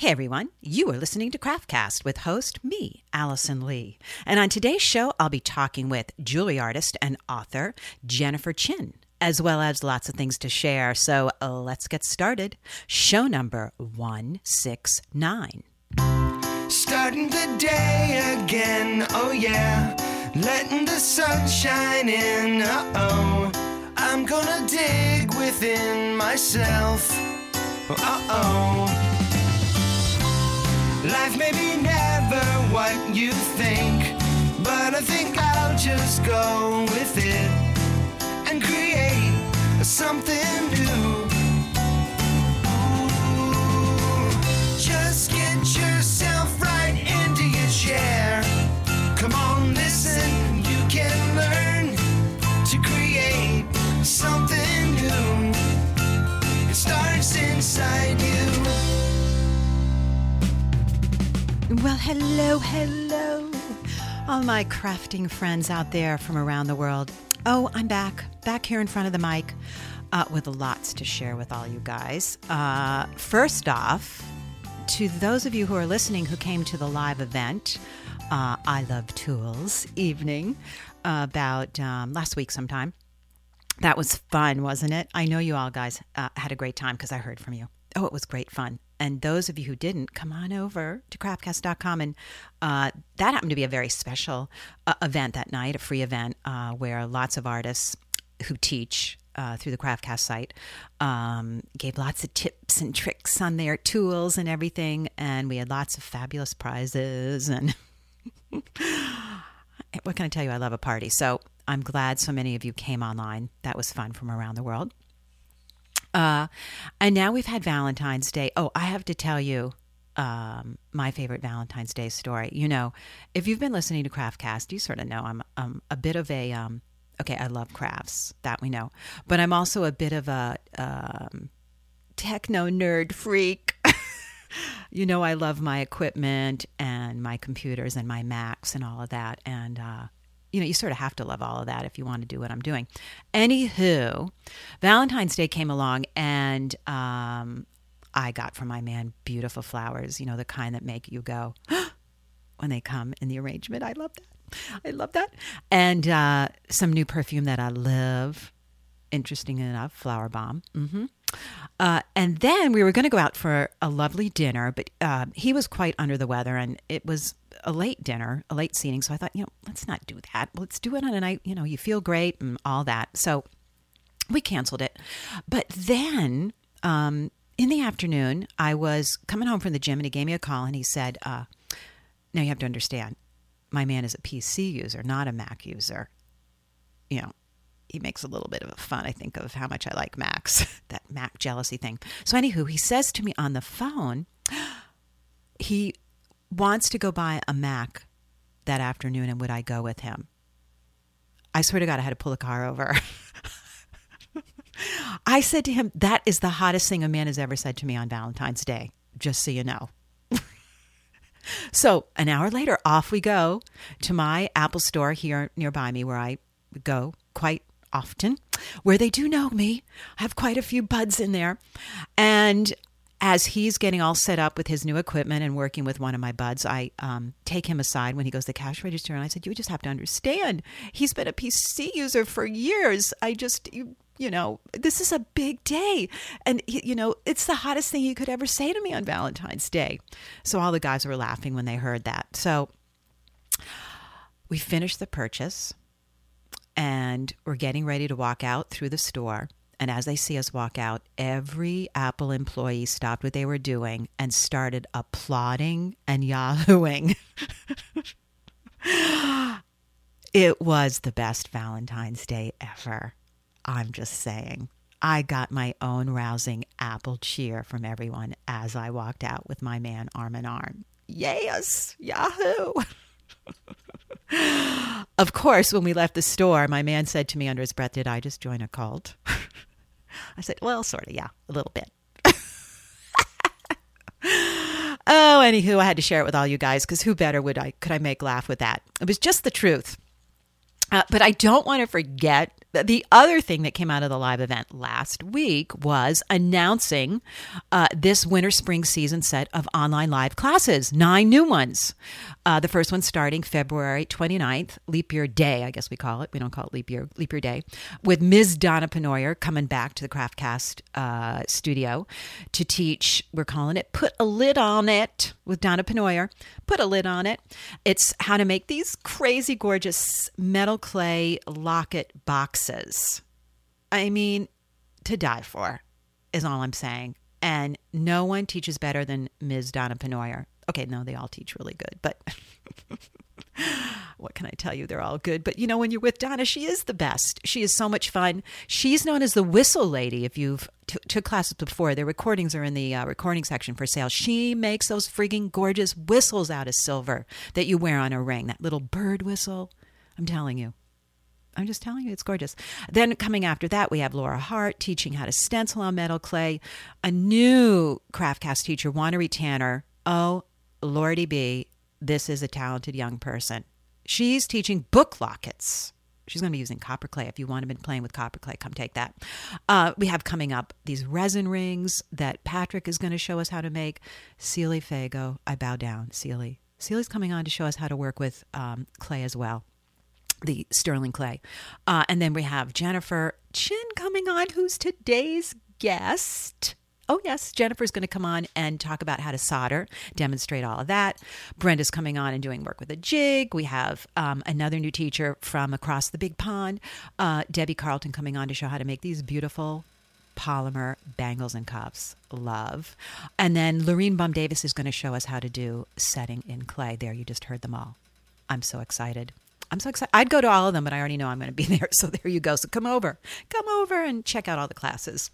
Hey everyone, you are listening to Craftcast with host me, Alison Lee. And on today's show, I'll be talking with jewelry artist and author Jennifer Chin, as well as lots of things to share. So uh, let's get started. Show number 169. Starting the day again, oh yeah. Letting the sun shine in, uh oh. I'm gonna dig within myself, uh oh. Life may be never what you think, but I think I'll just go with it and create something new. Just get yourself right into your chair. Come on, listen, you can learn to create something new. It starts inside Well, hello, hello, all my crafting friends out there from around the world. Oh, I'm back, back here in front of the mic uh, with lots to share with all you guys. Uh, first off, to those of you who are listening who came to the live event, uh, I Love Tools evening about um, last week sometime. That was fun, wasn't it? I know you all guys uh, had a great time because I heard from you. Oh, it was great fun. And those of you who didn't, come on over to craftcast.com. And uh, that happened to be a very special uh, event that night, a free event uh, where lots of artists who teach uh, through the Craftcast site um, gave lots of tips and tricks on their tools and everything. And we had lots of fabulous prizes. And what can I tell you? I love a party. So I'm glad so many of you came online. That was fun from around the world. Uh, and now we've had Valentine's Day. Oh, I have to tell you um, my favorite Valentine's Day story. You know, if you've been listening to Craftcast, you sort of know I'm a bit of a, um, okay, I love crafts, that we know, but I'm also a bit of a um, techno nerd freak. you know, I love my equipment and my computers and my Macs and all of that. And, uh, you know, you sort of have to love all of that if you want to do what I'm doing. Anywho, Valentine's Day came along and um, I got from my man beautiful flowers, you know, the kind that make you go when they come in the arrangement. I love that. I love that. And uh, some new perfume that I love. Interesting enough, Flowerbomb. Mm-hmm. Uh, and then we were going to go out for a lovely dinner, but uh, he was quite under the weather, and it was a late dinner, a late seating. So I thought, you know, let's not do that. Let's do it on a night, you know, you feel great and all that. So we canceled it. But then um, in the afternoon, I was coming home from the gym and he gave me a call and he said, uh, Now you have to understand, my man is a PC user, not a Mac user. You know, he makes a little bit of a fun, I think, of how much I like Macs, that Mac jealousy thing. So, anywho, he says to me on the phone, he wants to go buy a Mac that afternoon, and would I go with him? I swear to God, I had to pull the car over. I said to him, That is the hottest thing a man has ever said to me on Valentine's Day, just so you know. so, an hour later, off we go to my Apple store here nearby me, where I go quite often, where they do know me. I have quite a few buds in there. And as he's getting all set up with his new equipment and working with one of my buds, I um, take him aside when he goes to the cash register, and I said, "You just have to understand. He's been a PC user for years. I just." You, you know, this is a big day. And, you know, it's the hottest thing you could ever say to me on Valentine's Day. So all the guys were laughing when they heard that. So we finished the purchase and we're getting ready to walk out through the store. And as they see us walk out, every Apple employee stopped what they were doing and started applauding and yahooing. it was the best Valentine's Day ever. I'm just saying. I got my own rousing apple cheer from everyone as I walked out with my man arm in arm. Yes, Yahoo! of course, when we left the store, my man said to me under his breath, Did I just join a cult? I said, Well, sort of, yeah, a little bit. oh, anywho, I had to share it with all you guys because who better would I could I make laugh with that? It was just the truth. Uh, but I don't want to forget the other thing that came out of the live event last week was announcing uh, this winter spring season set of online live classes, nine new ones. Uh, the first one starting February 29th, leap year day, I guess we call it. We don't call it leap year, leap year day, with Ms. Donna Penoyer coming back to the Craftcast uh, studio to teach, we're calling it Put a Lid on It with Donna Penoyer. Put a lid on it. It's how to make these crazy, gorgeous metal clay locket boxes. I mean, to die for is all I'm saying. And no one teaches better than Ms. Donna Penoyer. Okay, no, they all teach really good, but what can I tell you? They're all good. But you know, when you're with Donna, she is the best. She is so much fun. She's known as the whistle lady. If you've t- took classes before, their recordings are in the uh, recording section for sale. She makes those frigging gorgeous whistles out of silver that you wear on a ring. That little bird whistle. I'm telling you. I'm just telling you, it's gorgeous. Then coming after that, we have Lora Hart teaching how to stencil on metal clay. A new Craftcast teacher, Wanaree Tanner. Oh, Lordy B, this is a talented young person. She's teaching book lockets. She's going to be using copper clay. If you want to be playing with copper clay, come take that. Uh, we have coming up these resin rings that Patrick is going to show us how to make. Celie Fago, I bow down. Celie. Celie's coming on to show us how to work with um, clay as well the sterling clay. Uh, and then we have Jennifer Chin coming on, who's today's guest. Oh, yes, Jennifer's going to come on and talk about how to solder, demonstrate all of that. Brenda's coming on and doing work with a jig. We have um, another new teacher from across the big pond, uh, Debbie Carlton, coming on to show how to make these beautiful polymer bangles and cuffs. Love. And then Lorrene Baum-Davis is going to show us how to do setting in clay. There, you just heard them all. I'm so excited. I'm so excited. I'd go to all of them, but I already know I'm going to be there. So there you go. So come over. Come over and check out all the classes.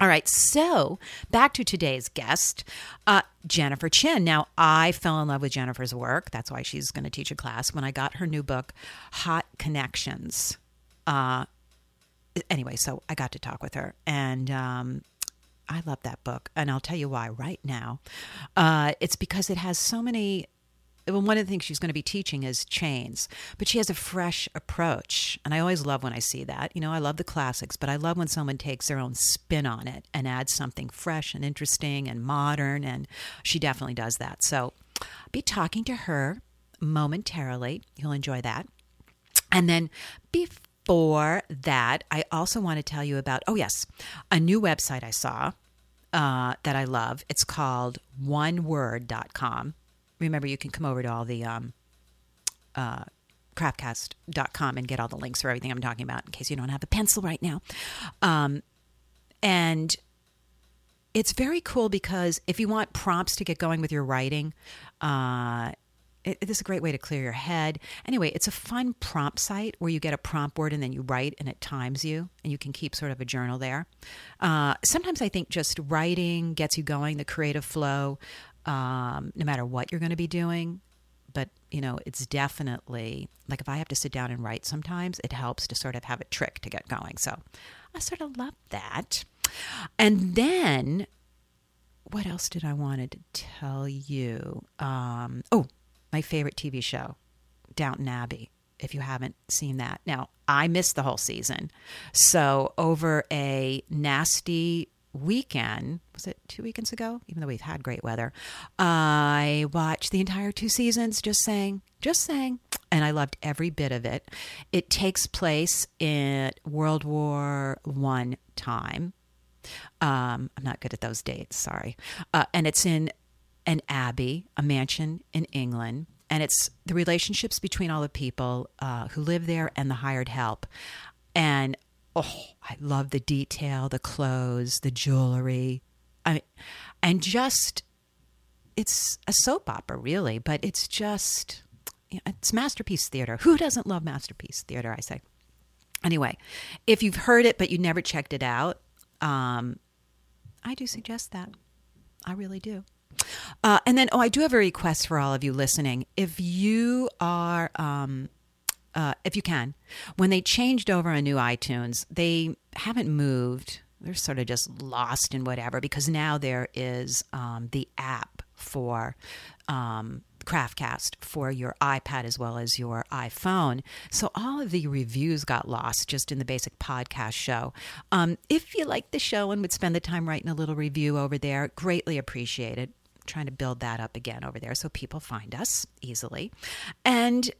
All right, so back to today's guest, uh, Jennifer Chin. Now, I fell in love with Jennifer's work. That's why she's going to teach a class when I got her new book, Hot Connections. Uh, anyway, so I got to talk with her, and um, I love that book. And I'll tell you why right now. Uh, it's because it has so many one of the things she's going to be teaching is chains, but she has a fresh approach. And I always love when I see that. You know, I love the classics, but I love when someone takes their own spin on it and adds something fresh and interesting and modern. And she definitely does that. So be talking to her momentarily. You'll enjoy that. And then before that, I also want to tell you about, oh, yes, a new website I saw uh, that I love. It's called oneword.com remember you can come over to all the um, uh, craftcast.com and get all the links for everything I'm talking about in case you don't have a pencil right now. Um, and it's very cool because if you want prompts to get going with your writing, uh, it, it is a great way to clear your head. Anyway, it's a fun prompt site where you get a prompt word and then you write and it times you, and you can keep sort of a journal there. Uh, sometimes I think just writing gets you going, the creative flow um, no matter what you're going to be doing. But, you know, it's definitely like if I have to sit down and write sometimes, it helps to sort of have a trick to get going. So I sort of love that. And then what else did I wanted to tell you? Um, oh, my favorite TV show, Downton Abbey. If you haven't seen that, now I missed the whole season, so over a nasty weekend, was it two weekends ago? Even though we've had great weather, I watched the entire two seasons just saying, just saying, and I loved every bit of it. It takes place in World War One time. Um, I'm not good at those dates, sorry. Uh, and it's in an abbey, a mansion in England. And it's the relationships between all the people uh, who live there and the hired help. And oh, I love the detail, the clothes, the jewelry. I mean, and just it's a soap opera, really, but it's just it's masterpiece theater. Who doesn't love masterpiece theater? I say. Anyway, if you've heard it but you never checked it out, um, I do suggest that. I really do. Uh, and then, oh, I do have a request for all of you listening. If you are um, uh, if you can, when they changed over a new iTunes, they haven't moved. They're sort of just lost in whatever because now there is um, the app for um, Craftcast for your iPad as well as your iPhone. So all of the reviews got lost just in the basic podcast show. Um, if you like the show and would spend the time writing a little review over there, greatly appreciated. Trying to build that up again over there so people find us easily. And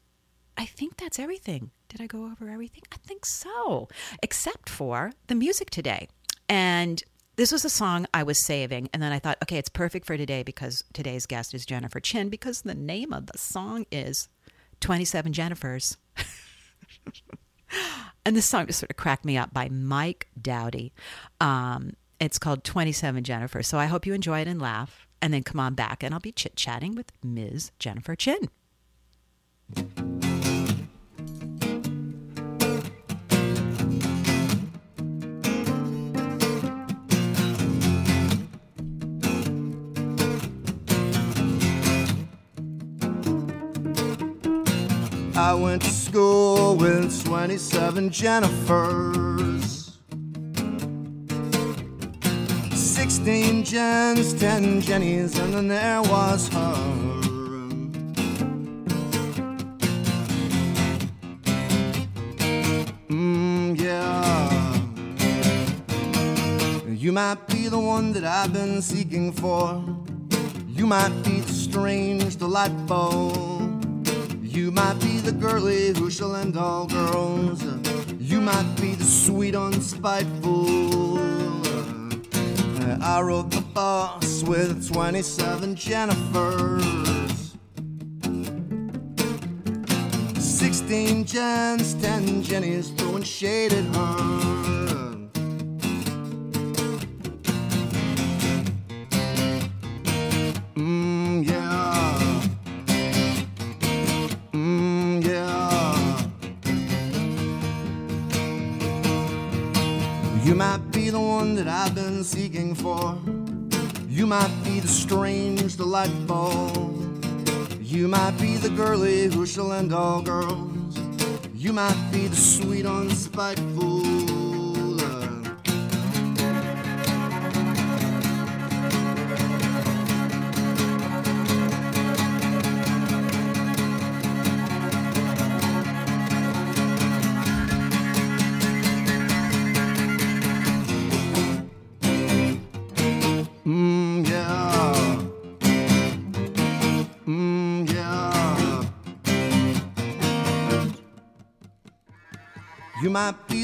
I think that's everything. Did I go over everything? I think so, except for the music today. And this was a song I was saving, and then I thought, okay, it's perfect for today because today's guest is Jennifer Chin because the name of the song is 27 Jennifers. and this song just sort of cracked me up by Mike Doughty. Um, it's called 27 Jennifer. So I hope you enjoy it and laugh. And then come on back, and I'll be chit chatting with Ms. Jennifer Chin. I went to school with 27 Jennifers. 16 Jens, 10 Jennies, and then there was her. Mm, yeah. You might be the one that I've been seeking for. You might be the strange, delightful. You might be the girly who shall end all girls. You might be the sweet, unspiteful. I rode the bus with 27 Jennifers. 16 Jens, 10 Jennies throwing shade at her. Seeking for. You might be the strange, delightful. You might be the girly who shall end all girls. You might be the sweet, unspiteful.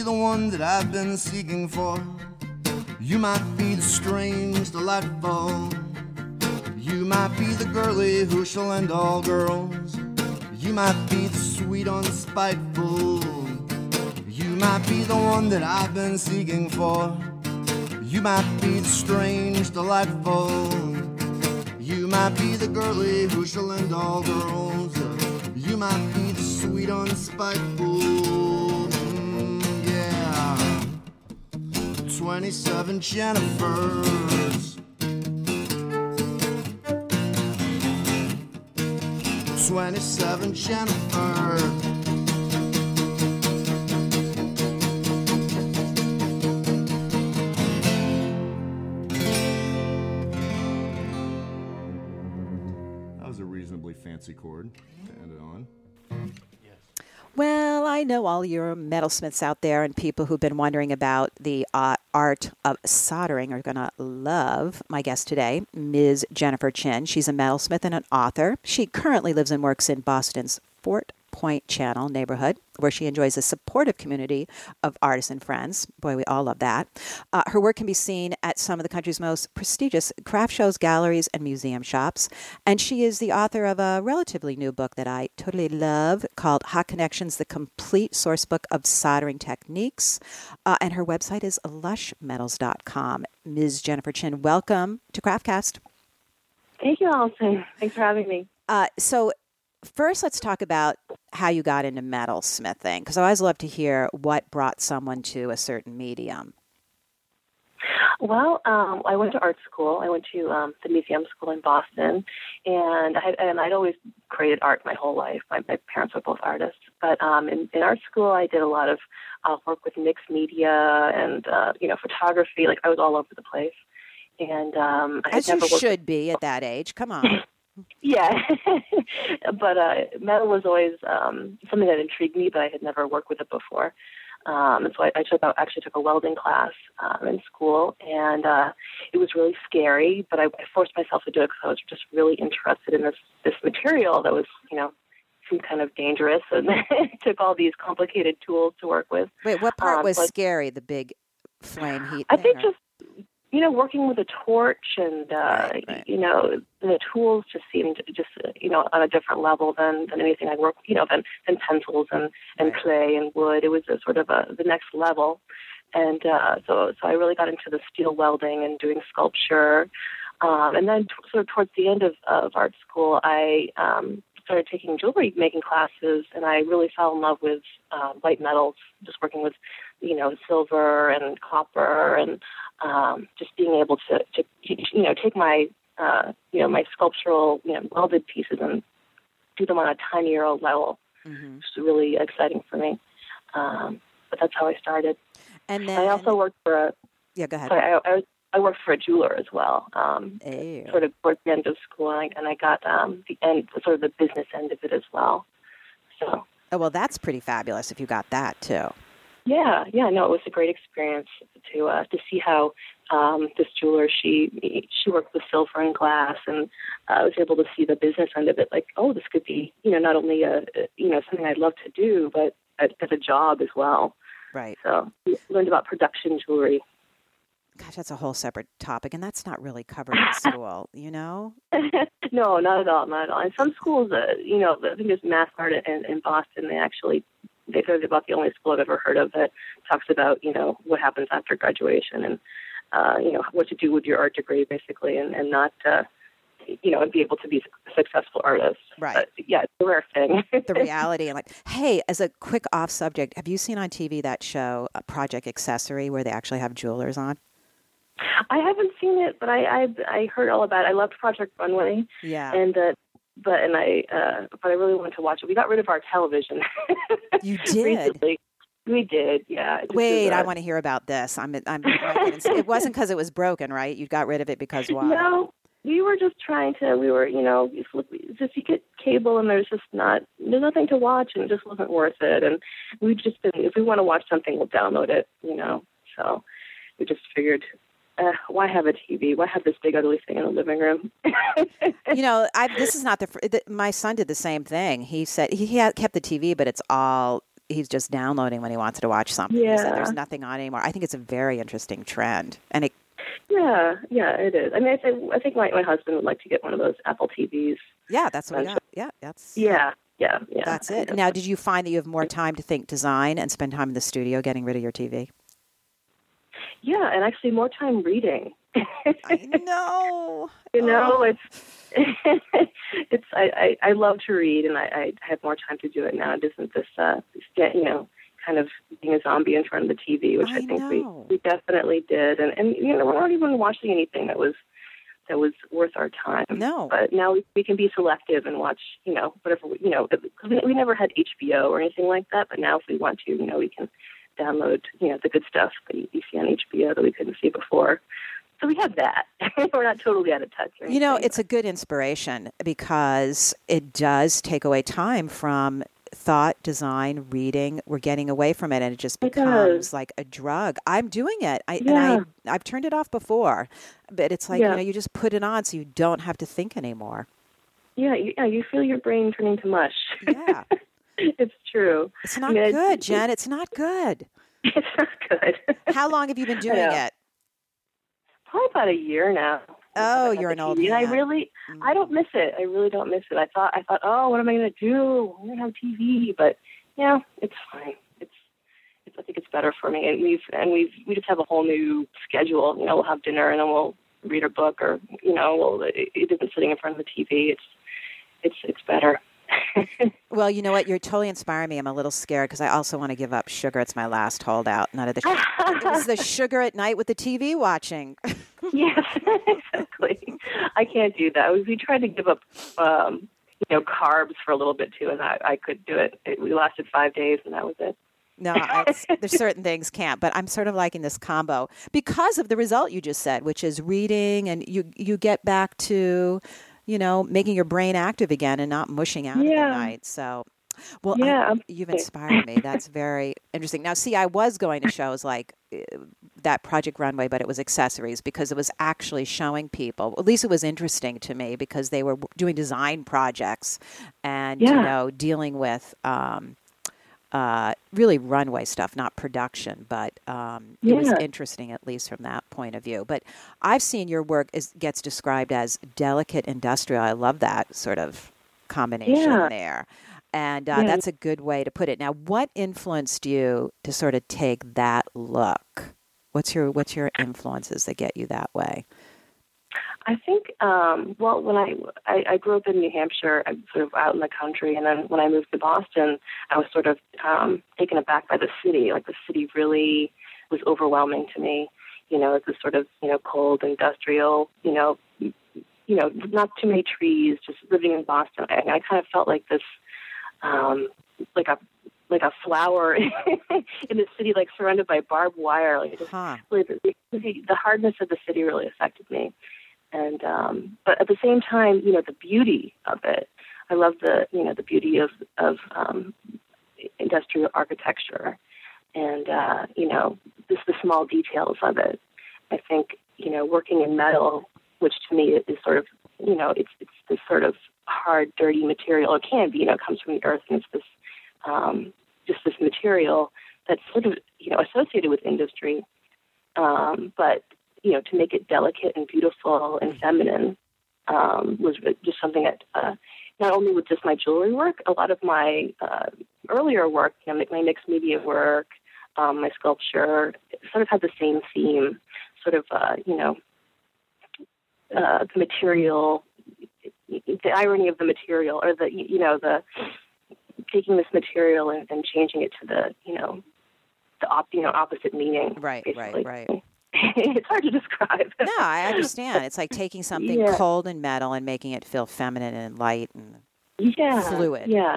The one that I've been seeking for. You might be the strange, delightful. You might be the girly who shall end all girls. You might be the sweet, unspiteful. You might be the one that I've been seeking for. You might be the strange, delightful. You might be the girly who shall end all girls. You might be the sweet, unspiteful. 27 Jennifers. 27 Jennifer. I know all your metalsmiths out there and people who've been wondering about the uh, art of soldering are going to love my guest today, Ms. Jennifer Chin. She's a metalsmith and an author. She currently lives and works in Boston's Fort Point Channel neighborhood, where she enjoys a supportive community of artists and friends. Boy, we all love that. Uh, her work can be seen at some of the country's most prestigious craft shows, galleries, and museum shops. And she is the author of a relatively new book that I totally love called Hot Connections The Complete Sourcebook of Soldering Techniques. Uh, and her website is lushmetals.com. Ms. Jennifer Chin, welcome to Craftcast. Thank you, Alison. Thanks for having me. Uh, so, first, let's talk about how you got into metal smithing, because I always love to hear what brought someone to a certain medium. Well, um, I went to art school. I went to um, the museum school in Boston, and I and I'd always created art my whole life. My, my parents were both artists, but um, in, in art school, I did a lot of uh, work with mixed media and uh, you know photography. Like I was all over the place, and um, I As you should be at that age. Come on. Yeah. but uh, metal was always um, something that intrigued me, but I had never worked with it before. Um, and so I, I took out, actually took a welding class um, in school, and uh, it was really scary. But I, I forced myself to do it because I was just really interested in this this material that was, you know, seemed kind of dangerous, and it took all these complicated tools to work with. Wait, what part Um, was but- scary? The big flame heat. I think or- just you know working with a torch and uh, Right, right. you know the tools just seemed just you know on a different level than than anything I worked you know than than pencils and and Right. clay and wood. It was a sort of a the next level, and uh, so so I really got into the steel welding and doing sculpture. Um, and then t- sort of towards the end of, of art school, I um, started taking jewelry making classes, and I really fell in love with uh, white metals, just working with, you know, silver and copper, and um, just being able to, to, you know, take my, uh, you know, my sculptural, you know, welded pieces and do them on a tinier old level. Mhm. It's really exciting for me. Um, but that's how I started. And then I also worked for a, yeah, go ahead. sorry, I, I, I worked for a jeweler as well. Um, Ew. sort of towards the end of school, and I, and I got um, the end, sort of the business end of it as well. So Oh well, that's pretty fabulous if you got that too. Yeah, yeah, no, it was a great experience to uh, to see how um, this jeweler she she worked with silver and glass, and uh, I was able to see the business end of it. Like, oh, this could be you know not only a you know something I'd love to do, but as a job as well. Right. So we learned about production jewelry. Gosh, that's a whole separate topic, and that's not really covered in school. You know. no, not at all, not at all. And some schools, uh, you know, I think there's MassArt in, in Boston. They actually, they they're about the only school I've ever heard of that talks about, you know, what happens after graduation and, uh, you know, what to do with your art degree, basically, and and not, uh, you know, and be able to be a successful artist. Right. But yeah, it's a rare thing. the reality and like hey as a quick off subject have you seen on tv that show uh, project accessory where they actually have jewelers on I haven't seen it, but I I, I heard all about it. I loved Project Runway, yeah and uh, but and I uh, but I really wanted to watch it. We got rid of our television. you did recently. We did, yeah. Wait i uh, want to hear about this i'm i'm it wasn't because it was broken right you got rid of it because why No, we were just trying to. We were, you know, just you get cable and there's just not, there's nothing to watch and it just wasn't worth it. And we've just been, if we want to watch something, we'll download it, you know. So we just figured, uh, why have a TV? Why have this big ugly thing in the living room? you know I, this is not the, the my son did the same thing he said he, he kept the tv but it's all he's just downloading when he wants to watch something he said Yeah. there's nothing on anymore i think it's a very interesting trend and it yeah, yeah, it is. I mean, I think I think my my husband would like to get one of those Apple TVs. yeah that's what we got yeah that's Yeah, yeah, yeah. That's it. Now, did you find that you have more time to think design and spend time in the studio getting rid of your TV? Yeah, and actually more time reading. I know. you know Oh. it's it's I, I i love to read and i i have more time to do it now it isn't this uh you know kind of being a zombie in front of the tv which i, I think know. we we definitely did and and you know we're not even watching anything that was that was worth our time No. but now we, we can be selective and watch you know whatever we, you know because we, we never had hbo or anything like that but now if we want to you know we can download you know the good stuff that you, see on hbo that we couldn't see before so we have that. We're not totally out of touch. You know, it's a good inspiration because it does take away time from thought, design, reading. We're getting away from it and it just becomes does. like a drug. I'm doing it. I Yeah. and I I've turned it off before. But it's like, Yeah. you know, you just put it on so you don't have to think anymore. Yeah, you, yeah, you feel your brain turning to mush. Yeah. it's true. It's not Yeah, good, it's- Jen. It's not good. It's not good. How long have you been doing it? Probably about a year now. Oh, you're an old And I really, I don't mm. miss it. I really don't miss it. I thought, I thought, oh, what am I going to do? I'm going to have TV, but yeah, it's fine. It's, it's, I think it's better for me. And we've, and we've, we just have a whole new schedule. You know, we'll have dinner and then we'll read a book, or you know, we'll, it, it isn't sitting in front of the TV. It's, it's, it's better. Well, you know what? You're totally inspiring me. I'm a little scared because I also want to give up sugar. It's my last holdout. None of the. it was the sugar at night with the TV watching. Yes, exactly. I can't do that. We, tried to give up, um, you know, carbs for a little bit too, and I, I couldn't do it. it. We lasted five days, and that was it. No, there's certain things can't. But I'm sort of liking this combo because of the result you just said, which is reading, and you you get back to you know, making your brain active again and not mushing out Yeah. at night. So, well, I- Yeah, you've inspired me. That's very interesting. Now, see, I was going to shows like uh, that Project Runway, but it was accessories because it was actually showing people. At least it was interesting to me because they were doing design projects and you know dealing with. Um, uh, really runway stuff, not production, but um, it was interesting at least from that point of view. But I've seen your work is gets described as delicate industrial. I love that sort of combination Yeah. there, and uh, Yeah. that's a good way to put it. Now, what influenced you to sort of take that look? What's your what's your influences that get you that way? I think, um, well, when I, I I grew up in New Hampshire, I'm sort of out in the country, and then when I moved to Boston, I was sort of um, taken aback by the city. Like the city really was overwhelming to me. You know, it's a sort of you know cold industrial, you know, you know, not too many trees. Just living in Boston, I, I kind of felt like this, um, like a like a flower in the city, like surrounded by barbed wire. Like just Huh? really the, the hardness of the city really affected me and um but at the same time you know the beauty of it i love the you know the beauty of of um industrial architecture. And uh you know just the small details of it. I think you know working in metal which to me is sort of you know it's it's this sort of hard dirty material. It can be you know it comes from the earth and it's this um just this material that's sort of you know associated with industry. Um, but you know to make it delicate and beautiful and feminine um, was just something that uh, not only with just my jewelry work, a lot of my uh, earlier work, you know, my mixed media work, um, my sculpture, sort of had the same theme, sort of uh, you know uh, the material, the irony of the material, or the you know the taking this material and, and changing it to the you know the op, you know opposite meaning. Right, right, right. it's hard to describe. No, I understand. It's like taking something Yeah. cold and metal and making it feel feminine and light and yeah, fluid. Yeah,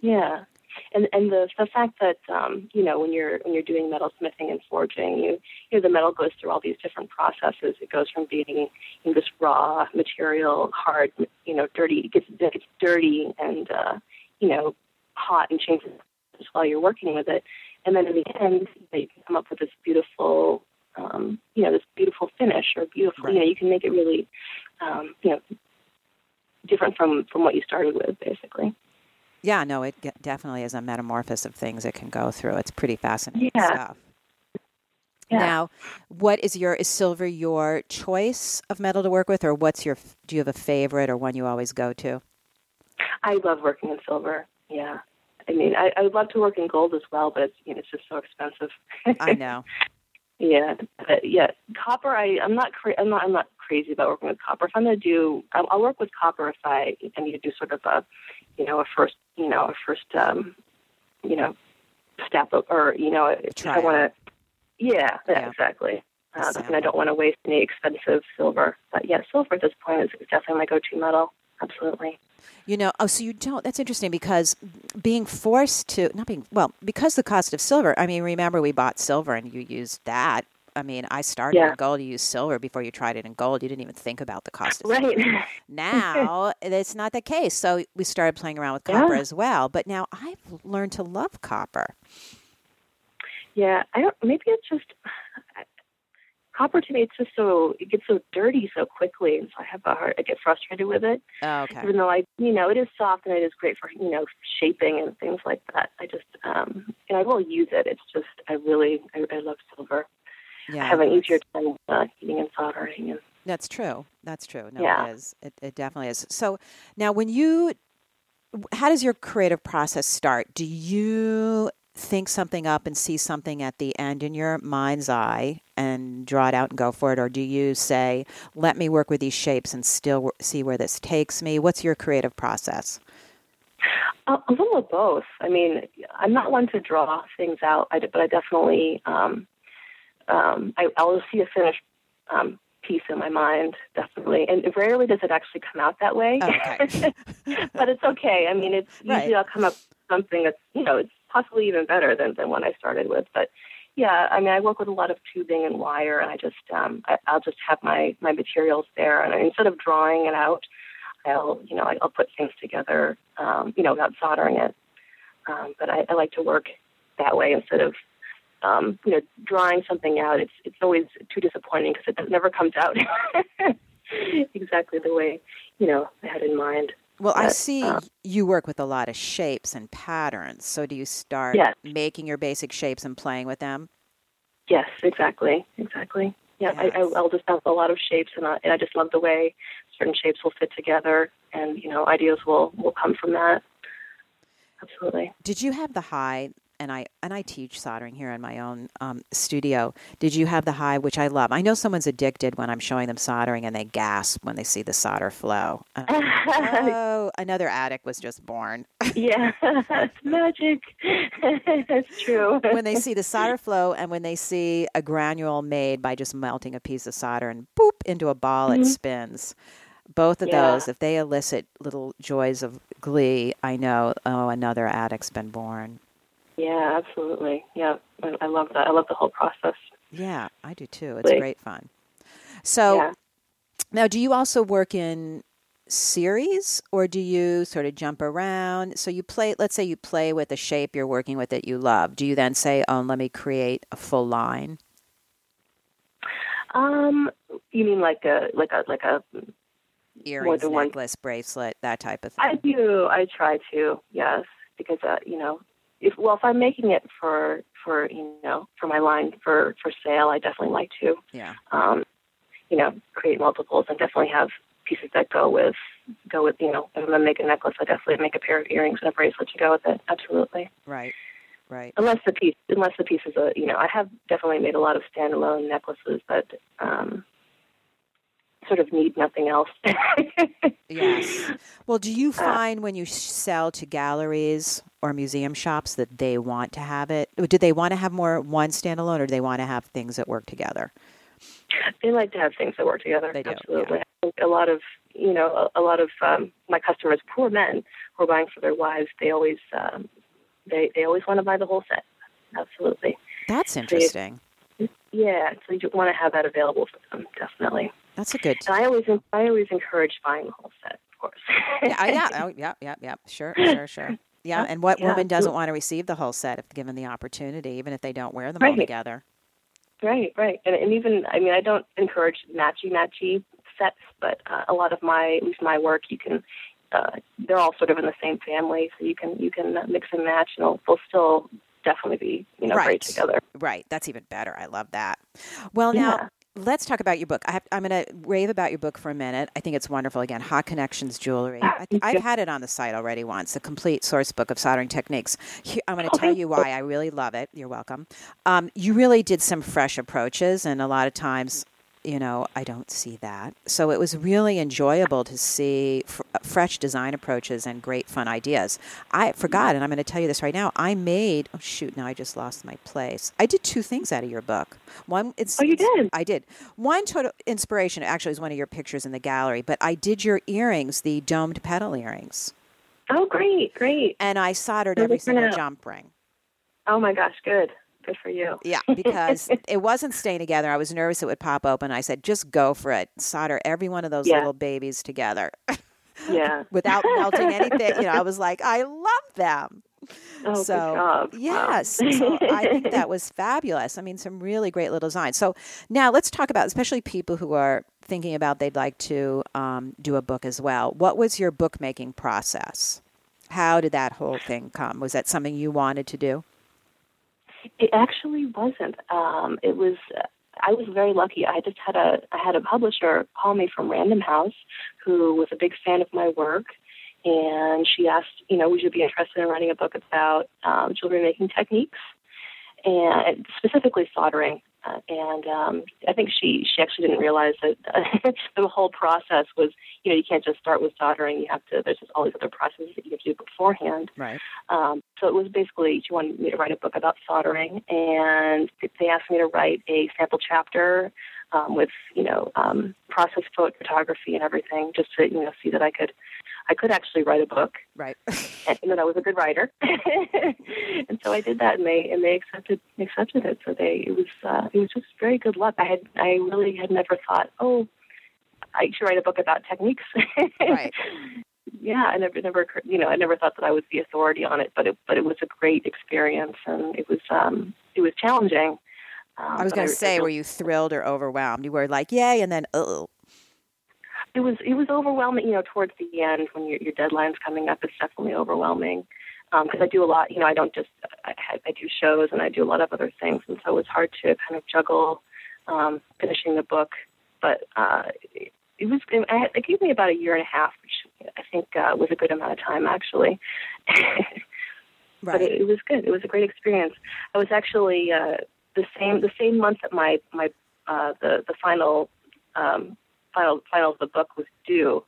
yeah, and and the the fact that um, you know when you're when you're doing metal smithing and forging, you you know the metal goes through all these different processes. It goes from being you know, this raw material, hard, you know, dirty. It gets it gets dirty and uh, you know hot and changes while you're working with it, and then in the end, can come up with this beautiful. Um, you know this beautiful finish or beautiful. You know you can make it really, um, you know, different from from what you started with, basically. Yeah, no, it definitely is a metamorphosis of things it can go through. It's pretty fascinating Yeah. stuff. Yeah. Now, what is your is silver your choice of metal to work with, or what's your do you have a favorite or one you always go to? I love working in silver. Yeah. I mean, I, I would love to work in gold as well, but it's you know it's just so expensive. I know. yeah, but yeah, copper. I I'm not cra- I'm not I'm not crazy about working with copper. If I'm going to do, I'll, I'll work with copper if I I need to do sort of a, you know, a first you know a first um, you know, step up or you know if I want to. Yeah, yeah, Yeah. exactly. Uh, and I don't want to waste any expensive silver. But yeah, silver at this point is definitely my go-to metal. Absolutely. You know, oh, so you don't. That's interesting because being forced to not being well because the cost of silver. I mean, remember we bought silver and you used that. I mean, I started Yeah. in gold. You used silver before you tried it in gold. You didn't even think about the cost of silver. Right. Now it's not the case. So we started playing around with copper Yeah. as well. But now I've learned to love copper. Yeah, I don't. Maybe it's just copper to me. It's just so it gets so dirty so quickly, and so I have a hard. I get frustrated with it. Oh, okay. Even though I, you know, it is soft and it is great for you know shaping and things like that. I just, um, and I will use it. It's just I really, I, I love silver. Yeah, I have an easier time uh, heating and soldering. And That's true. That's true. No, Yeah. it is. It, it definitely is. So now, when you, how does your creative process start? Do you think something up and see something at the end in your mind's eye and draw it out and go for it, or do you say, "Let me work with these shapes and still w- see where this takes me"? What's your creative process? a, a little of both. I mean, I'm not one to draw things out, I, but I definitely, um, um, I, I'll see a finished um, piece in my mind, definitely. And rarely does it actually come out that way. Okay. but it's okay. I mean, it's Right. usually I'll come up with something that's, you know, it's possibly even better than, than what I started with. But yeah, I mean, I work with a lot of tubing and wire, and I just, um, I, I'll just have my, my materials there. And instead of drawing it out, I'll you know I'll put things together um, you know without soldering it. Um, but I, I like to work that way instead of um, you know drawing something out. It's it's always too disappointing because it never comes out exactly the way you know I had in mind. Well, I see um, you work with a lot of shapes and patterns. So do you start Yes. making your basic shapes and playing with them? Yes, exactly, exactly. Yeah, I, I, Yes. I'll just have a lot of shapes, and I, and I just love the way certain shapes will fit together, and you know, ideas will will come from that. Absolutely. Did you have the high? And I and I teach soldering here in my own um, studio. Did you have the high, which I love? I know someone's addicted when I'm showing them soldering and they gasp when they see the solder flow. Like, oh, another addict was just born. yeah, it's magic. That's true. when they see the solder flow and when they see a granule made by just melting a piece of solder and boop into a ball it Mhm. spins both of Yeah. those if they elicit little joys of glee i know oh another addict's been born yeah, absolutely. Yeah, I, I love that. I love the whole process. yeah i do too it's Like- great fun so yeah. now do you also work in series or do you sort of jump around so you play let's say you play with a shape you're working with that you love do you then say oh let me create a full line Um, you mean like a like a like a earrings than one- necklace bracelet that type of thing I do. I try to. Yes, because uh, you know, if well, if I'm making it for for you know for my line for for sale, I definitely like to yeah um, you know create multiples and definitely have pieces that go with go with you know if I'm gonna make a necklace, I definitely make a pair of earrings and a bracelet to go with it. Absolutely. Right, right. Unless the piece unless the piece is a you know I have definitely made a lot of standalone necklaces that um, sort of need nothing else. Yes. Well, do Uh, you find when you sell to galleries or museum shops that they want to have it? Do they want to have more one standalone, or do they want to have things that work together? They like to have things that work together. They do, Absolutely. I think a lot of you know a, a lot of um, my customers, poor men who are buying for their wives, they always um, they they always want to buy the whole set. Absolutely. That's interesting. Yeah. So you want to have that available for them. Definitely. That's a good. And I always I always encourage buying the whole set, of course. yeah, yeah, oh, yeah, yeah, yeah. Sure, sure, sure. Yeah, and what Yeah, woman doesn't want to receive the whole set if given the opportunity, even if they don't wear them all Right. together? Right, right, and, and even I mean I don't encourage matchy matchy sets, but uh, a lot of my at least my work you can uh, they're all sort of in the same family, so you can you can mix and match, and they'll, they'll still definitely be you know Right. great together. Right. That's even better. I love that. Well, now Yeah. Let's talk about your book. I have, I'm going to rave about your book for a minute. I think it's wonderful. Again, Hot Connections Jewelry. I I've had it on the site already once, a complete source book of soldering techniques. I'm going to Oh, tell you you. why I really love it. You're welcome. Um, you really did some fresh approaches, and a lot of times, you know, I don't see that. So it was really enjoyable to see f- uh, fresh design approaches and great fun ideas. I forgot, and I'm going to tell you this right now. I made, oh shoot, now I just lost my place. I did two things out of your book. One, it's Oh, you did? I did. One total inspiration actually is one of your pictures in the gallery, but I did your earrings, the domed petal earrings, Oh, great, great. and I soldered every single out? jump ring. Oh my gosh, good, good for you. Yeah, because it wasn't staying together. I was nervous it would pop open. I said, just go for it. Solder every one of those Yeah. little babies together Yeah. without melting anything. You know, I was like, I love them. Oh, so job. Wow. yes, so I think that was fabulous. I mean, some really great little designs. So now let's talk about, especially people who are thinking about they'd like to um, do a book as well. What was your bookmaking process? How did that whole thing come? Was that something you wanted to do? It actually wasn't. Um, it was. I was very lucky. I just had a I had a publisher call me from Random House, who was a big fan of my work, and she asked, you know, would you be interested in writing a book about um, jewelry making techniques, and specifically soldering. And um, I think she she actually didn't realize that uh, the whole process was, you know, you can't just start with soldering. You have to. There's just all these other processes that you have to do beforehand. Right. Um, so it was basically she wanted me to write a book about soldering, and they asked me to write a sample chapter um, with you know um, process photography and everything, just to you know see that I could I could actually write a book Right. and, and that I was a good writer. and so I did that, and they and they accepted accepted it. So they it was uh, it was just very good luck. I had I really had never thought oh. I should write a book about techniques. Right. yeah, I never, never, you know, I never thought that I was the authority on it, but it, but it was a great experience, and it was, um, it was challenging. Um, I was going to say, I, were you thrilled or overwhelmed? You were like, yay, and then, oh. It was, it was overwhelming. You know, towards the end when your your deadline's coming up, it's definitely overwhelming. Because um, I do a lot, you know, I don't just, I, I do shows and I do a lot of other things, and so it's hard to kind of juggle um, finishing the book. But uh, it, it was, it, it gave me about a year and a half, which I think uh, was a good amount of time actually. right. But it, it was good. It was a great experience. I was actually uh, the same the same month that my my uh, the the final um, final final of the book was due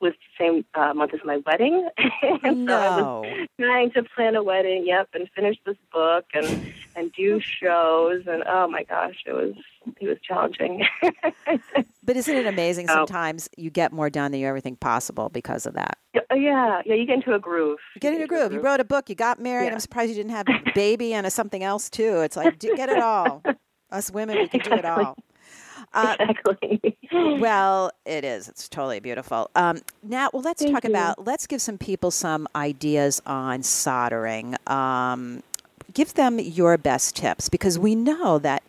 was the same uh, month as my wedding. and no. so I was trying to plan a wedding, yep, and finish this book and and do shows and oh my gosh, it was it was challenging. but isn't it amazing Oh. sometimes you get more done than you ever think possible because of that? yeah, yeah, yeah, you get into a groove. You get in a groove. You wrote a book, you got married. Yeah. I'm surprised you didn't have a baby and a something else too. It's like do, get it all. Us women, we can do it all. Uh, exactly. well, it is. It's totally beautiful. Um, now, well, let's Thank talk you. about. Let's give some people some ideas on soldering. Um, give them your best tips because we know that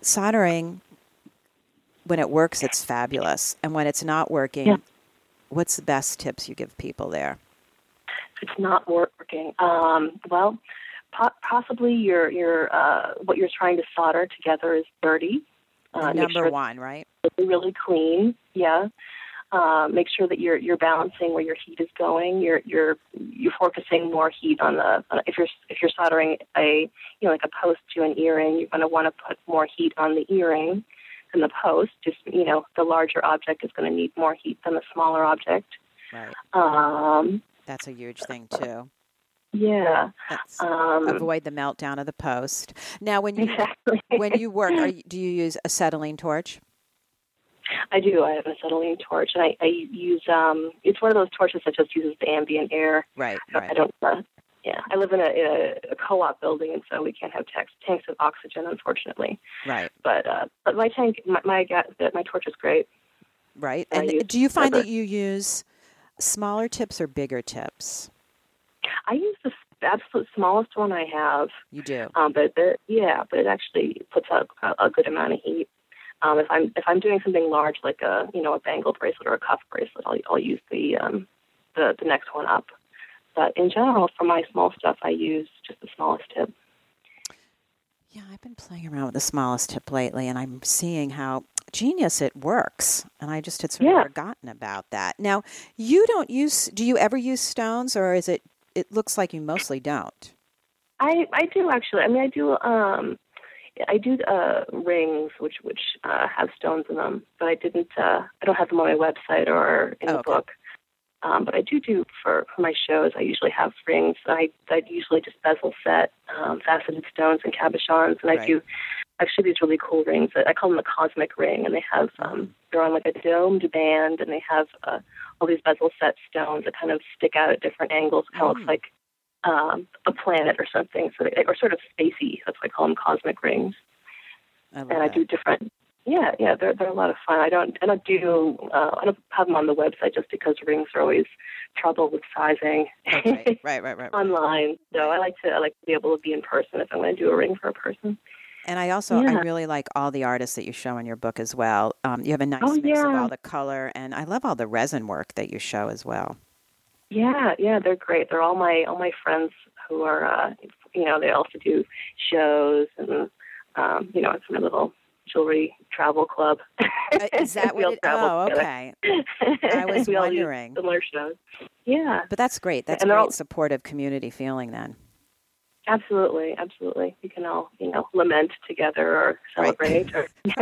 soldering, when it works, it's fabulous, and when it's not working, Yeah. what's the best tips you give people there? it's not working. Um, well, po- possibly your your uh, what you're trying to solder together is dirty. Uh, Number sure one, right? really, clean. Yeah. Uh, make sure that you're you're balancing where your heat is going. You're you're you're focusing more heat on the on, if you're if you're soldering a you know like a post to an earring, you're going to want to put more heat on the earring than the post. Just you know the larger object is going to need more heat than the smaller object. Right. Um, That's a huge thing too. Yeah. Um, avoid the meltdown of the post. Now, when you Exactly. when you work, are you, do you use acetylene torch? I do. I have an acetylene torch, and I, I use um. It's one of those torches that just uses the ambient air. Right. I Right. don't. Uh, yeah, I live in a, in a, a co-op building, and so we can't have tanks tanks of oxygen, unfortunately. Right. But uh, but my tank, my my, my torch is great. Right. I And do you find rubber. that you use smaller tips or bigger tips? I use the absolute smallest one I have, You do. um, but the, yeah, but it actually puts out a, a good amount of heat. Um, if I'm if I'm doing something large like a you know a bangle bracelet or a cuff bracelet, I'll I'll use the um, the the next one up. But in general, for my small stuff, I use just the smallest tip. Yeah, I've been playing around with the smallest tip lately, and I'm seeing how genius it works. And I just had sort Yeah. of forgotten about that. Now, you don't use. Do you ever use stones, or is it? It looks like you mostly don't. I I do actually. I mean, I do um, I do uh, rings which which uh, have stones in them, but I didn't. Uh, I don't have them on my website or in Oh, the okay. book. Um, but I do do for for my shows. I usually have rings. I I usually just bezel set um, faceted stones and cabochons, and I Right. do actually these really cool rings. I call them the cosmic ring, and they have um, they're on like a domed band, and they have uh, all these bezel set stones that kind of stick out at different angles. Kind of Mm. looks like um, a planet or something. So they, or sort of spacey. That's why I call them cosmic rings. I And I do different. Yeah, yeah, they're they're a lot of fun. I don't I don't do uh, I don't have them on the website just because rings are always trouble with sizing Okay. Right. Right. Right. right. online. So I like to I like to be able to be in person if I'm going to do a ring for a person. And I also I really like all the artists that you show in your book as well. Um, you have a nice Oh, mix of all the color, and I love all the resin work that you show as well. Yeah, yeah, they're great. They're all my all my friends who are uh, you know they also do shows and um, you know it's my little jewelry travel club. Uh, is that what all it? travel Oh, together. okay. I was we all use wondering. similar shows. Yeah, But that's great. That's And great all- supportive community feeling then. Absolutely, absolutely. We can all you know lament together or Right. celebrate or you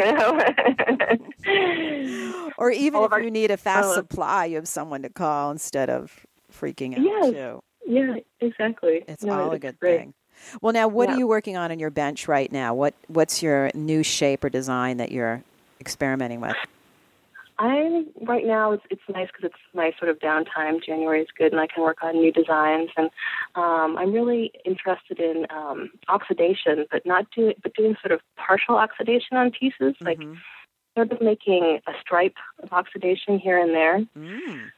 know. Or even All if our- you need a fast supply, you have someone to call instead of freaking out Yes. too. yeah, exactly. It's No, all a good great. thing. Well, now what Yeah. are you working on in your bench right now? What what's your new shape or design that you're experimenting with? I right now it's it's nice because it's my sort of downtime. January is good, and I can work on new designs. And um, I'm really interested in um, oxidation, but not do but doing sort of partial oxidation on pieces, like Mhm. sort of making a stripe of oxidation here and there. Mm.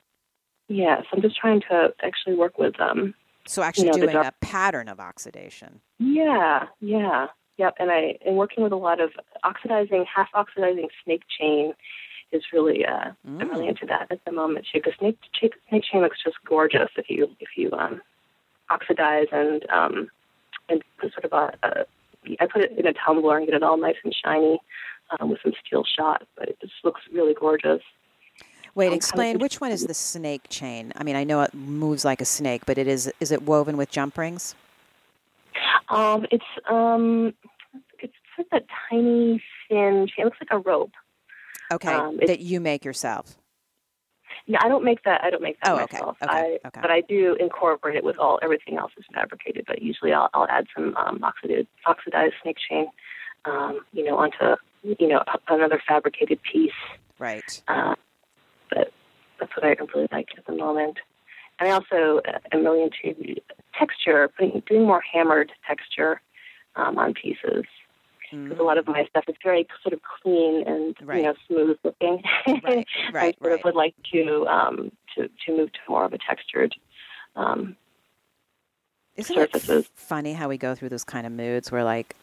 Yes, I'm just trying to actually work with um. So actually You know, doing dark- a pattern of oxidation. Yeah, yeah, yep. And I am working with a lot of oxidizing, half oxidizing snake chain. Is really uh, I'm Mm. really into that at the moment too. Because snake, snake snake chain looks just gorgeous if you if you um oxidize and um and put sort of a, a I put it in a tumbler and get it all nice and shiny um, with some steel shot, but it just looks really gorgeous. Wait, I'm explain which one is the snake chain? I mean, I know it moves like a snake, but it is is it woven with jump rings? Um, it's um, it's like that tiny thin chain. It looks like a rope. Okay, Um, that you make yourself. Yeah, I don't make that. I don't make that Oh, okay, myself. okay, I, okay. But I do incorporate it with all everything else is fabricated. But usually, I'll, I'll add some um, oxidized oxidized snake chain, um, you know, onto you know another fabricated piece. Right. Uh, but that's what I really like at the moment. And I also uh, am really into texture, putting, doing more hammered texture um, on pieces. Because a lot of my stuff is very sort of clean and Right. you know smooth looking. Right, I sort right. of would like to um, to to move to more of a textured. Um, Isn't it funny how we go through those kind of moods where like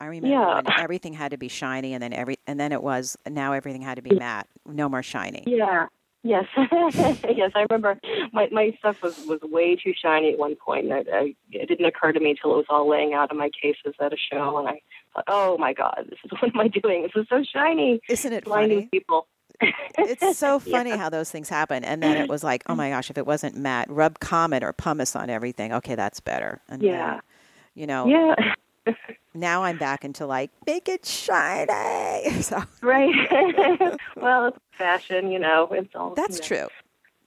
I remember Yeah. when everything had to be shiny and then every and then it was now everything had to be matte. No more shiny. yeah. Yes. yes. I remember my my stuff was was way too shiny at one point. And I, I, it didn't occur to me till it was all laying out in my cases at a show, and I oh my god, this is what am I doing? This is so shiny, Isn't it blinding funny? people. It's so funny Yeah. how those things happen. And then it was like, oh my gosh, if it wasn't matte, rub Comet or pumice on everything. Okay, that's better. And then, Yeah. you know, Yeah. now I'm back into like, make it shiny. So Right. well, it's fashion, you know. It's all. that's you know, true.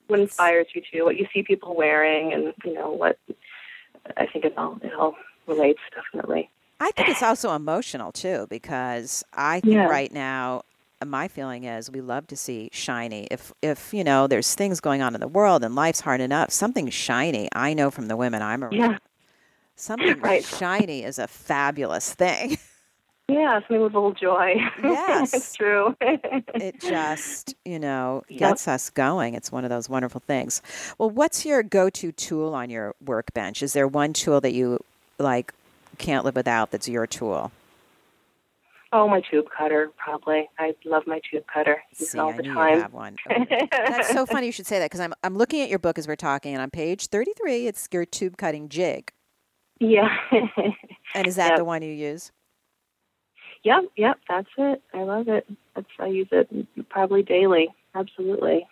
What inspires you to what you see people wearing, and you know what. I think it all it all relates definitely. I think it's also emotional too because I think Yeah. right now my feeling is we love to see shiny. If if you know there's things going on in the world and life's hard enough, something shiny. I know from the women I'm around. Yeah. Something Right. shiny is a fabulous thing. Yeah, something with a little joy. Yes. it's true. It just, you know, Yep. gets us going. It's one of those wonderful things. Well, what's your go-to tool on your workbench? Is there one tool that you like can't live without that's your tool? oh, my tube cutter, probably. I love my tube cutter. Use See, it all I the knew time. have one. That's so funny you should say that because I'm I'm looking at your book as we're talking, and on page 33, it's your tube cutting jig. Yeah. And is that Yep. the one you use? yep, yep, that's it. I love it. That's I use it probably daily. Absolutely.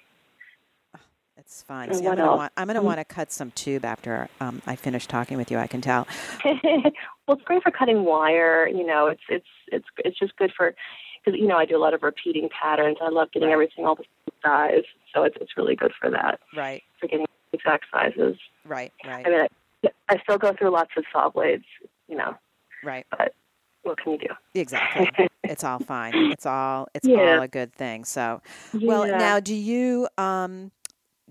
It's fine. See, I'm what gonna want I'm gonna Mm. want to cut some tube after um, I finish talking with you. I can tell. well, it's great for cutting wire. You know, it's it's it's it's just good for because you know I do a lot of repeating patterns. I love getting Right. everything all the same size, so it's it's really good for that Right, for getting exact sizes. right, right, I mean, I, I still go through lots of saw blades. You know, right. but what can you do? Exactly. it's all fine. It's all it's Yeah. all a good thing. So, well, Yeah. now do you um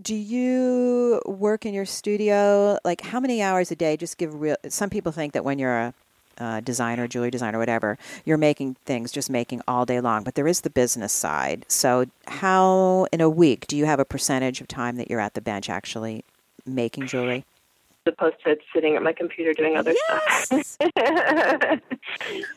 do you work in your studio like how many hours a day? Just give real. Some people think that when you're a uh, designer, jewelry designer, whatever, you're making things just making all day long. But there is the business side. So, how in a week do you have a percentage of time that you're at the bench actually making jewelry? as opposed to sitting at my computer doing other Yes. stuff.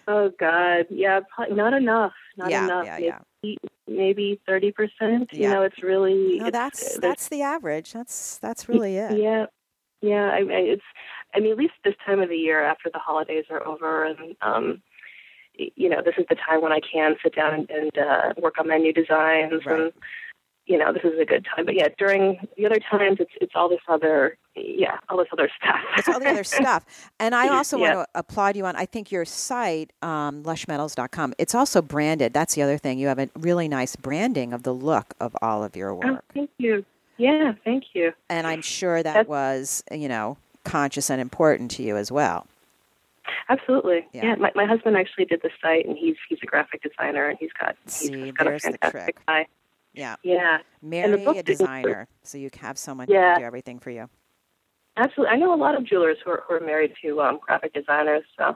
oh God, yeah, probably not enough. Not Yeah, enough. yeah, maybe, Maybe thirty percent. Yeah. You know, it's really. No, it's- that's there's- that's the average. That's that's really it. Yeah, yeah. I, I, it's. I mean, at least this time of the year after the holidays are over, and um, you know, this is the time when I can sit down and, and uh, work on my new designs, Right. and you know, this is a good time. But yeah, during the other times, it's it's all this other, yeah, all this other stuff. It's all the other stuff. And I also Yeah. want to applaud you on, I think your site, um, lushmetals.com, it's also branded. That's the other thing. You have a really nice branding of the look of all of your Oh, work. thank you. Yeah, thank you. And I'm sure that That's- was, you know, conscious and important to you as well. Absolutely. Yeah. Yeah. my, my husband actually did the site, and he's he's a graphic designer, and he's got he's See, got a fantastic trick. eye. Yeah. Yeah, Marry a designer so you have someone who Yeah. can do everything for you. absolutely. I know a lot of jewelers who are who are married to um, graphic designers, so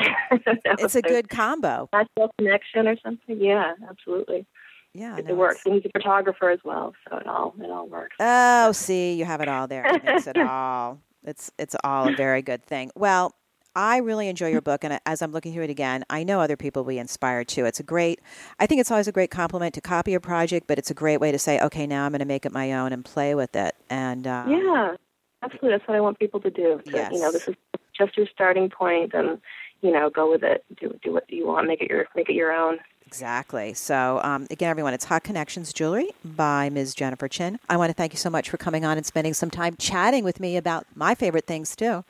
I don't know It's a good combo. natural connection or something. Yeah, absolutely. Yeah, it, no, works. And he's a photographer as well, so it all it all works. Oh, see, you have it all there. It makes it all. It's it's all a very good thing. Well, I really enjoy your book, and as I'm looking through it again, I know other people will be inspired too. It's a great. I think it's always a great compliment to copy a project, but it's a great way to say, okay, now I'm going to make it my own and play with it. And uh, yeah, absolutely. That's what I want people to do. To, You know, this is just your starting point, and you know, go with it. Do do what you want. Make it your make it your own. Exactly. So, um, again, everyone, it's Hot Connections Jewelry by Ms. Jennifer Chin. I want to thank you so much for coming on and spending some time chatting with me about my favorite things, too.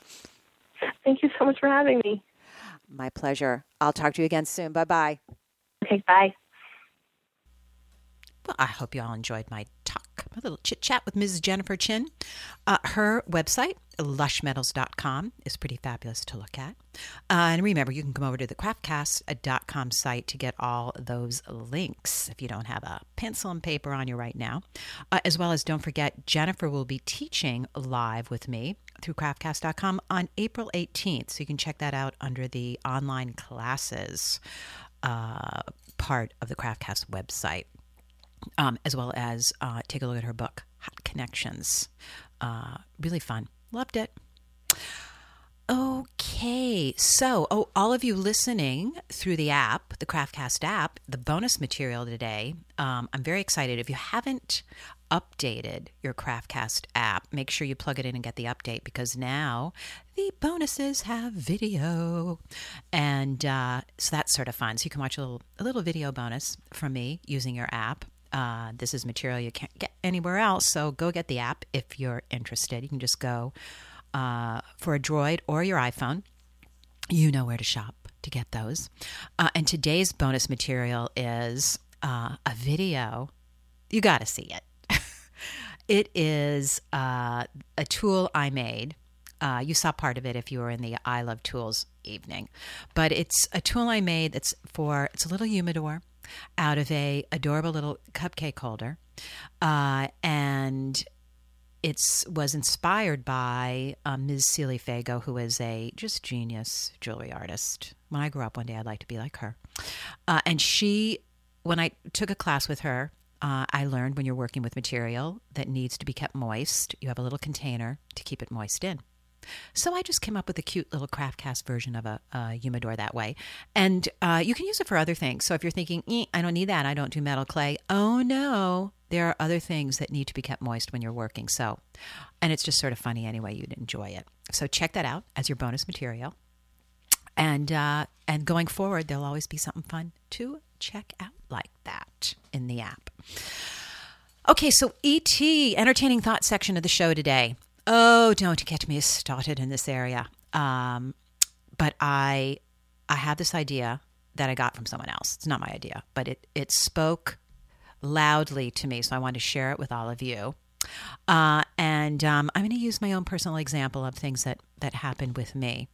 Thank you so much for having me. My pleasure. I'll talk to you again soon. Bye bye. Okay, bye. Well, I hope you all enjoyed my my little chit chat with Mrs. Jennifer Chin. Uh, her website, lushmetals.com, is pretty fabulous to look at. Uh, and remember, you can come over to the craftcast.com site to get all those links if you don't have a pencil and paper on you right now. Uh, as well as, don't forget, Jennifer will be teaching live with me through craftcast.com on April 18th. So you can check that out under the online classes uh, part of the Craftcast website um, as well as uh, take a look at her book, Hot Connections. Uh, really fun. Loved it. Okay, so oh, all of you listening through the app, the Craftcast app, the bonus material today. Um, I'm very excited. If you haven't updated your Craftcast app, make sure you plug it in and get the update because now the bonuses have video, and uh, so that's sort of fun. So you can watch a little a little video bonus from me using your app. Uh, this is material you can't get anywhere else, so go get the app if you're interested. You can just go uh, for a Droid or your iPhone. You know where to shop to get those. Uh, and today's bonus material is uh, a video. You got to see it. it is uh, a tool I made. Uh, you saw part of it if you were in the I Love Tools evening, but it's a tool I made that's for it's a little humidor out of a adorable little cupcake holder, uh, and it was inspired by uh, Ms. Celie Fago, who is a just genius jewelry artist. When I grew up one day, I'd like to be like her. Uh, and she, when I took a class with her, uh, I learned when you're working with material that needs to be kept moist, you have a little container to keep it moist in. So I just came up with a cute little craft cast version of a, a humidor that way. And uh, you can use it for other things. So if you're thinking, "Eh, I don't need that, I don't do metal clay, oh no, there are other things that need to be kept moist when you're working. So, and it's just sort of funny anyway, you'd enjoy it. So check that out as your bonus material. And uh, and going forward, there'll always be something fun to check out like that in the app. Okay, so ET, entertaining thought section of the show today. Oh, don't get me started in this area. Um, but I, I have this idea that I got from someone else. It's not my idea, but it it spoke loudly to me, so I wanted to share it with all of you. Uh, and um, I'm going to use my own personal example of things that that happened with me.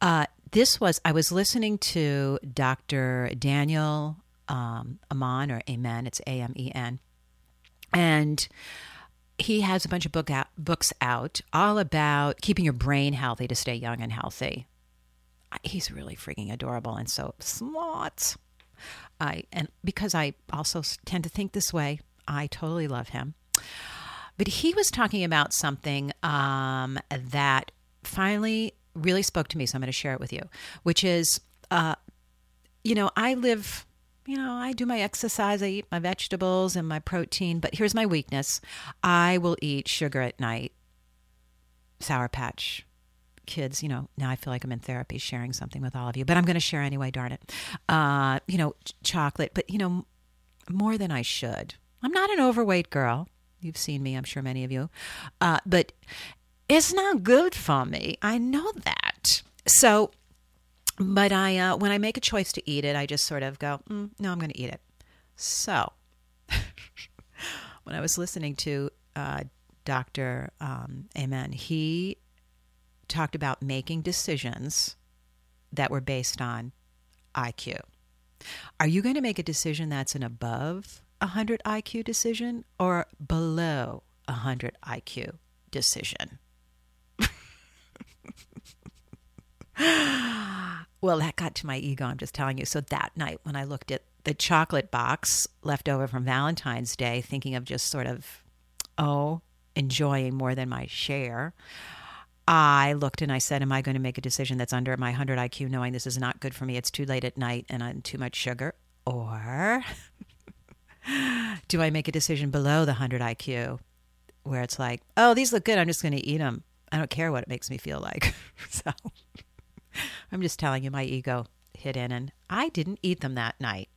Uh, this was I was listening to Dr. Daniel um, or Amen. It's A M E N, and he has a bunch of book out, books out all about keeping your brain healthy to stay young and healthy. He's really freaking adorable and so smart. I and because I also tend to think this way, I totally love him. But he was talking about something um, that finally really spoke to me, so I'm going to share it with you, which is, uh, you know, I live you know, I do my exercise, I eat my vegetables and my protein, but here's my weakness. I will eat sugar at night. Sour Patch kids, you know, now I feel like I'm in therapy sharing something with all of you, but I'm going to share anyway, darn it. Uh, you know, ch- chocolate, but, you know, more than I should. I'm not an overweight girl. You've seen me, I'm sure many of you. Uh, but it's not good for me. I know that. So, but I, uh, when I make a choice to eat it, I just sort of go, mm, no, I'm going to eat it. So, when I was listening to uh, Dr. Um, Amen, he talked about making decisions that were based on IQ. Are you going to make a decision that's an above 100 IQ decision or below 100 IQ decision? well, that got to my ego, I'm just telling you. So that night when I looked at the chocolate box left over from Valentine's Day, thinking of just sort of, oh, enjoying more than my share. I looked and I said, Am I going to make a decision that's under my 100 IQ, knowing this is not good for me? It's too late at night and I'm too much sugar. Or do I make a decision below the 100 IQ where it's like, Oh, these look good. I'm just going to eat them. I don't care what it makes me feel like. so I'm just telling you, my ego hit in and I didn't eat them that night.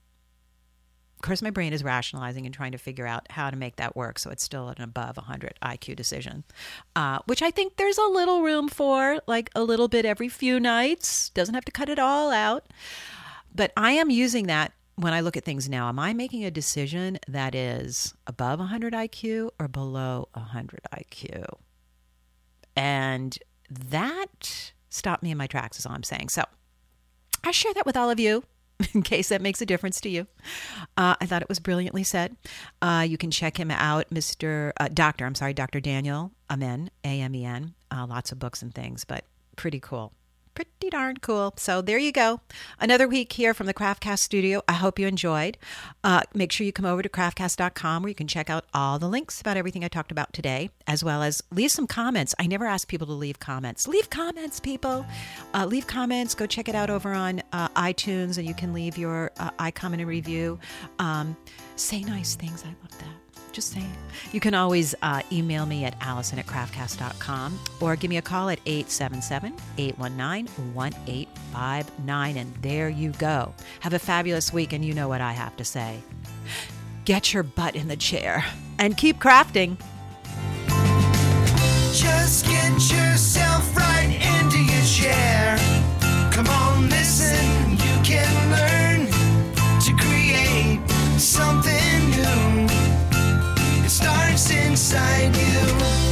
Of course, my brain is rationalizing and trying to figure out how to make that work so it's still an above 100 IQ decision, uh, which I think there's a little room for, like a little bit every few nights. Doesn't have to cut it all out. But I am using that when I look at things now. Am I making a decision that is above 100 IQ or below 100 IQ? And that stopped me in my tracks, is all I'm saying. So I share that with all of you in case that makes a difference to you. Uh, I thought it was brilliantly said. Uh, you can check him out, Mr. Uh, Doctor, I'm sorry, Dr. Daniel Amen, A M E N. Uh, lots of books and things, but pretty cool pretty darn cool. So there you go. Another week here from the Craftcast studio. I hope you enjoyed. Uh, make sure you come over to craftcast.com where you can check out all the links about everything I talked about today, as well as leave some comments. I never ask people to leave comments. Leave comments, people. Uh, leave comments. Go check it out over on uh, iTunes, and you can leave your uh, i comment and review. Um, say nice things. I love that. Just saying. You can always uh, email me at alison at craftcast.com or give me a call at 877 819 1859. And there you go. Have a fabulous week, and you know what I have to say. Get your butt in the chair and keep crafting. Just get yourself inside you.